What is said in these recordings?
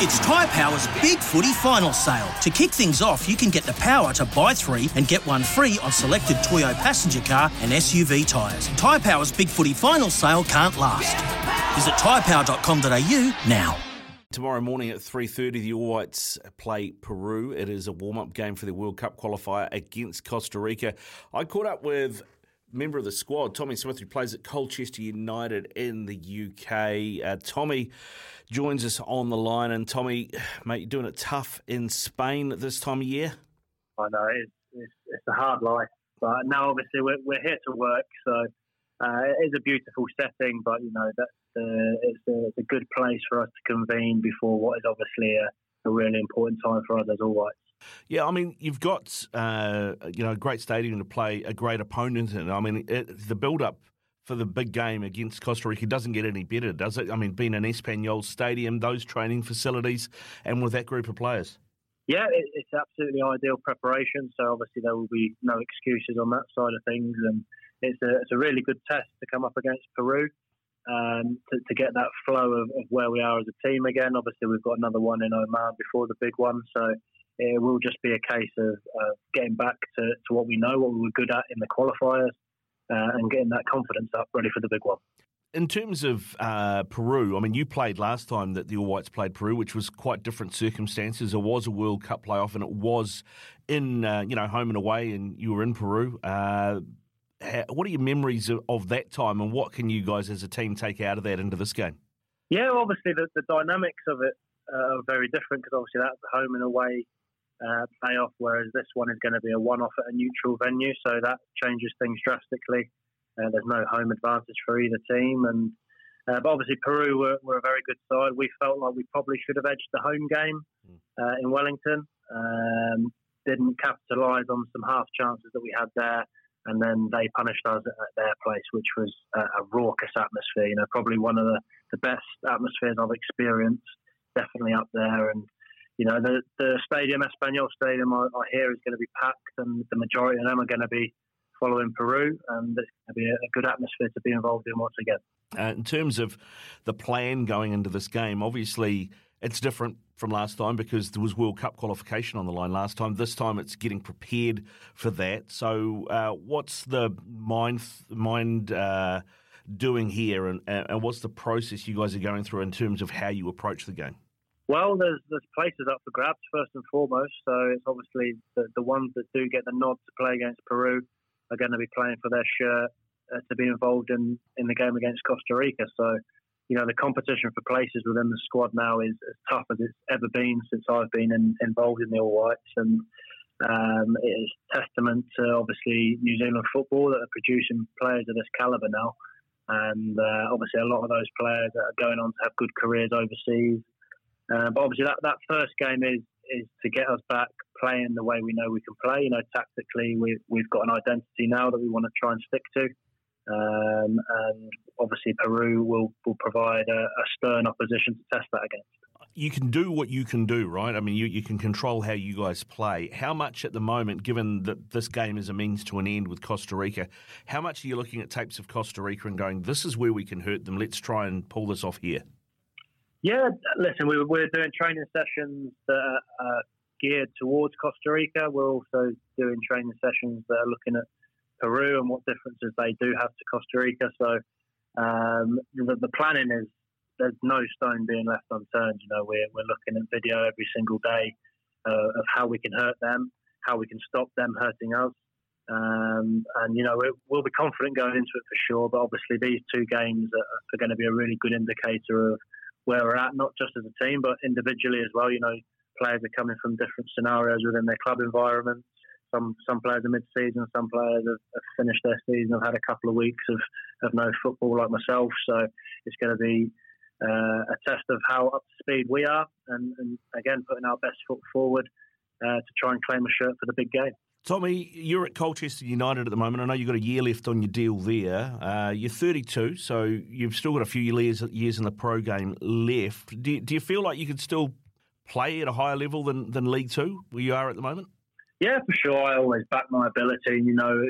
It's Tyre Power's Big Footy Final Sale. To kick things off, you can get the power to buy three and get one free on selected Toyo passenger car and SUV tyres. Tyre Power's Big Footy Final Sale can't last. Visit tyrepower.com.au now. Tomorrow morning at 3.30, the All Whites play Peru. It is a warm-up game for the World Cup qualifier against Costa Rica. I caught up with member of the squad, Tommy Smith, who plays at Colchester United in the UK. Uh, Tommy joins us on the line. And Tommy, mate, you're doing it tough in Spain at this time of year. I know it's it's, it's a hard life, but now obviously we're we're here to work, so uh, it is a beautiful setting. But you know that's uh, it's, a, it's a good place for us to convene before what is obviously a, a really important time for us as all whites. Yeah, I mean, you've got uh, you know a great stadium to play a great opponent in. I mean, it, the build-up for the big game against Costa Rica doesn't get any better, does it? I mean, being an Espanyol stadium, those training facilities, and with that group of players. Yeah, it, it's absolutely ideal preparation. So obviously there will be no excuses on that side of things, and it's a it's a really good test to come up against Peru. Um, to, to, get that flow of, of, where we are as a team again. Obviously, we've got another one in Oman before the big one, so it will just be a case of uh, getting back to, to what we know, what we were good at in the qualifiers, uh, and getting that confidence up ready for the big one. In terms of uh, Peru, I mean, you played last time that the All Whites played Peru, which was quite different circumstances. It was a World Cup playoff, and it was in uh, you know home and away, and you were in Peru. Uh, what are your memories of, of, that time, and what can you guys as a team take out of that into this game? Yeah, obviously the, the dynamics of it uh, are very different because obviously that's home and away uh, playoff, whereas this one is going to be a one-off at a neutral venue, so that changes things drastically. Uh, there's no home advantage for either team, and uh, but obviously Peru were, were, a very good side. We felt like we probably should have edged the home game hmm. uh, in Wellington. Um, didn't capitalise on some half chances that we had there, and then they punished us at their place, which was a, a raucous atmosphere. You know, probably one of the, the best atmospheres I've experienced. Definitely up there, and you know, the, the stadium, Espanyol Stadium, I, I hear is going to be packed, and the majority of them are going to be following Peru, and it's going to be a, a good atmosphere to be involved in once again. Uh, in terms of the plan going into this game, obviously it's different from last time because there was World Cup qualification on the line last time. This time it's getting prepared for that. So, uh, what's the mind mind uh, doing here, and, and what's the process you guys are going through in terms of how you approach the game? Well, there's there's places up for grabs first and foremost. So it's obviously the, the ones that do get the nod to play against Peru are going to be playing for their shirt uh, to be involved in in the game against Costa Rica. So you know the competition for places within the squad now is as tough as it's ever been since I've been in, involved in the All Whites, and um, it is testament to obviously New Zealand football that are producing players of this calibre now. And uh, obviously, a lot of those players that are going on to have good careers overseas uh, but obviously, that, that first game is is to get us back playing the way we know we can play. You know, tactically, we, we've got an identity now that we want to try and stick to. Um, and obviously, Peru will, will provide a, a, stern opposition to test that against. You can do what you can do, right? I mean, you, you can control how you guys play. How much at the moment, given that this game is a means to an end with Costa Rica, how much are you looking at tapes of Costa Rica and going, this is where we can hurt them, let's try and pull this off here? Yeah, listen, we, we're doing training sessions that are geared towards Costa Rica. We're also doing training sessions that are looking at Peru and what differences they do have to Costa Rica. So um, the, the, planning is there's no stone being left unturned. You know, we're, we're looking at video every single day uh, of how we can hurt them, how we can stop them hurting us. Um, and, you know, we'll be confident going into it for sure. But obviously, these two games are, are going to be a really good indicator of where we're at, not just as a team, but individually as well. You know, players are coming from different scenarios within their club environment. Some some players are mid-season, some players have, have finished their season, have had a couple of weeks of, of no football like myself. So it's going to be uh, a test of how up to speed we are, and, and again putting our best foot forward uh, to try and claim a shirt for the big game. Tommy, you're at Colchester United at the moment. I know you've got a year left on your deal there. Uh, you're 32, so you've still got a few years years in the pro game left. Do, do you feel like you could still play at a higher level than, than League Two, where you are at the moment? Yeah, for sure. I always back my ability. You know,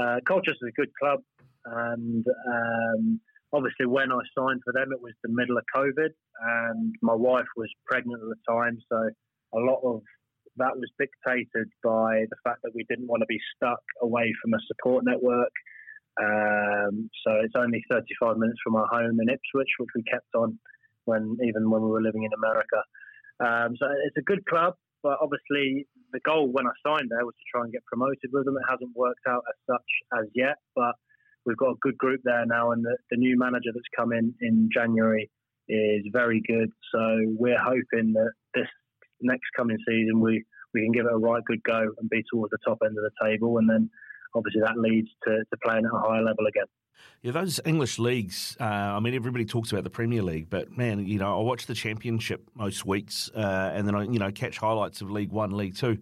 uh, Colchester's a good club, and um, obviously when I signed for them, it was the middle of COVID, and my wife was pregnant at the time, so a lot of that was dictated by the fact that we didn't want to be stuck away from a support network. Um, so it's only 35 minutes from our home in Ipswich, which we kept on when even when we were living in America. Um, so it's a good club, but obviously the goal when I signed there was to try and get promoted with them. It hasn't worked out as such as yet, but we've got a good group there now, and the, the new manager that's come in in January is very good. So we're hoping that next coming season we we can give it a right good go and be towards the top end of the table, and then obviously that leads to, to playing at a higher level again. Yeah, those English leagues. Uh, I mean, everybody talks about the Premier League, but man, you know, I watch the Championship most weeks, uh, and then I, you know, catch highlights of League One, League Two.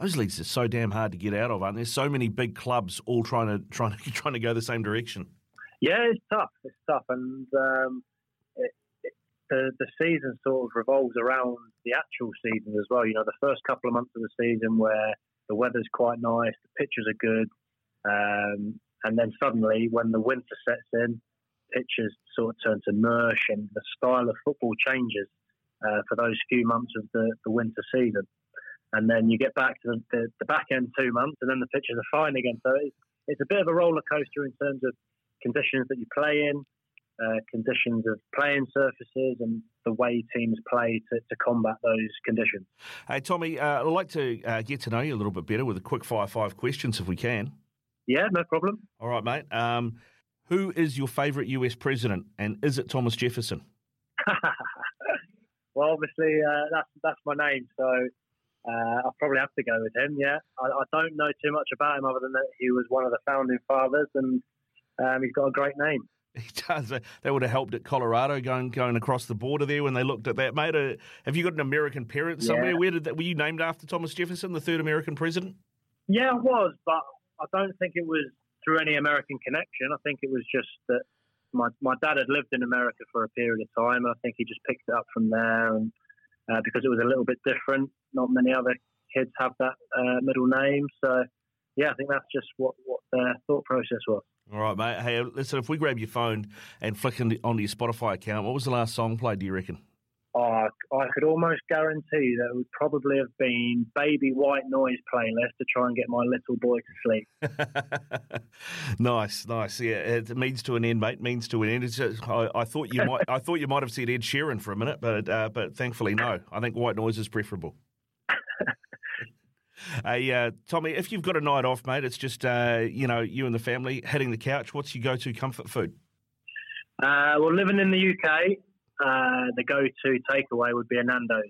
Those leagues are so damn hard to get out of, aren't there? So many big clubs all trying to trying to trying to go the same direction. Yeah, it's tough. It's tough, and um, the season sort of revolves around the actual season as well. You know, the first couple of months of the season where the weather's quite nice, the pitches are good, um, and then suddenly when the winter sets in, pitches sort of turn to mush, and the style of football changes uh, for those few months of the, the winter season. And then you get back to the, the, the, back end two months, and then the pitches are fine again. So it's, it's a bit of a roller coaster in terms of conditions that you play in, uh, conditions of playing surfaces and the way teams play to, to combat those conditions. Hey, Tommy, uh, I'd like to uh, get to know you a little bit better with a quick fire five questions if we can. Yeah, no problem. All right, mate. Um, who is your favourite US president, and is it Thomas Jefferson? well, obviously, uh, that's, that's my name, so uh, I'll probably have to go with him. Yeah, I, I, don't know too much about him other than that he was one of the founding fathers, and um, he's got a great name. He does. That would have helped at Colorado going going across the border there when they looked at that, mate. Uh, have you got an American parent somewhere? Yeah. Where did that? Were you named after Thomas Jefferson, the third American president? Yeah, I was, but I don't think it was through any American connection. I think it was just that my my dad had lived in America for a period of time. I think he just picked it up from there, and uh, because it was a little bit different, not many other kids have that uh, middle name. So, yeah, I think that's just what what their thought process was. All right, mate. Hey, listen, if we grab your phone and flick onto your Spotify account, what was the last song played, do you reckon? Oh, I could almost guarantee that it would probably have been Baby White Noise playlist to try and get my little boy to sleep. nice, nice. Yeah, it means to an end, mate. Means to an end. Just, I, I, thought you might. I thought you might have said Ed Sheeran for a minute, but uh, but thankfully no. I think White Noise is preferable. Hey, uh, Tommy, if you've got a night off, mate, it's just uh, you know you and the family hitting the couch. What's your go-to comfort food? Uh, well, living in the UK, uh, the go-to takeaway would be a Nando's.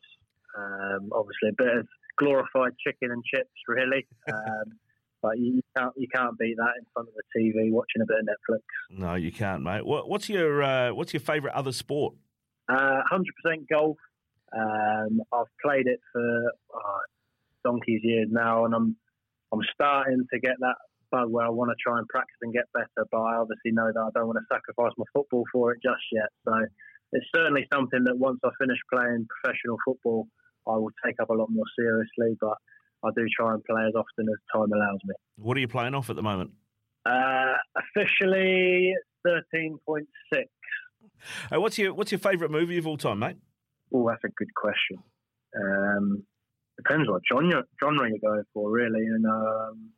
Um, obviously, a bit of glorified chicken and chips, really. Um, but you can't you can't beat that in front of the TV watching a bit of Netflix. No, you can't, mate. What, what's your uh, what's your favourite other sport? Uh, hundred percent golf. Um, I've played it for oh, donkey's years now, and I'm I'm starting to get that bug where I want to try and practice and get better. But I obviously know that I don't want to sacrifice my football for it just yet. So it's certainly something that once I finish playing professional football, I will take up a lot more seriously. But I do try and play as often as time allows me. What are you playing off at the moment? Uh, officially, thirteen point six. What's your What's your favourite movie of all time, mate? Oh, that's a good question. Um, depends what genre genre you're going for, really. And um,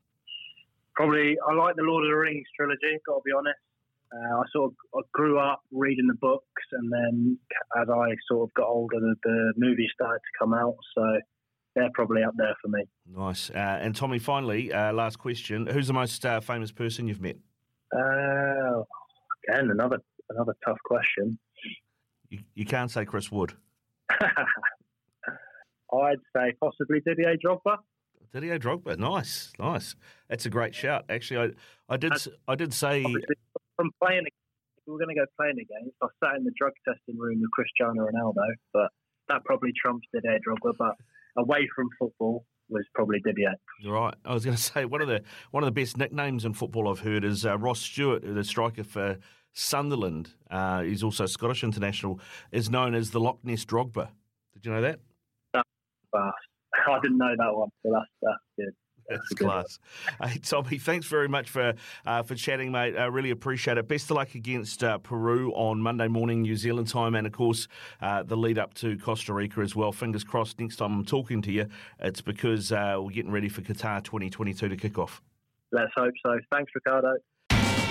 probably I like the Lord of the Rings trilogy. Got to be honest. Uh, I sort of I grew up reading the books, and then as I sort of got older, the, the movies started to come out. So they're probably up there for me. Nice. Uh, and Tommy, finally, uh, last question: Who's the most uh, famous person you've met? Uh, again, another another tough question. You, you can't say Chris Wood. I'd say possibly Didier Drogba. Didier Drogba, nice, nice. That's a great shout. Actually, I, I did, I did say from playing we were going to go playing against, I sat in the drug testing room with Cristiano Ronaldo, but that probably trumps the Didier Drogba. But away from football was probably Didier. Right. I was going to say one of the one of the best nicknames in football I've heard is uh, Ross Stewart, the striker for Sunderland. Uh, he's also Scottish international. Is known as the Loch Ness Drogba. Did you know that? Fast. I didn't know that one, so that's that's good. That's class. Hey, Tommy, thanks very much for uh, for chatting, mate. I really appreciate it. Best of luck against uh, Peru on Monday morning, New Zealand time, and of course uh, the lead up to Costa Rica as well. Fingers crossed. Next time I'm talking to you, it's because uh, we're getting ready for Qatar 2022 to kick off. Let's hope so. Thanks, Ricardo.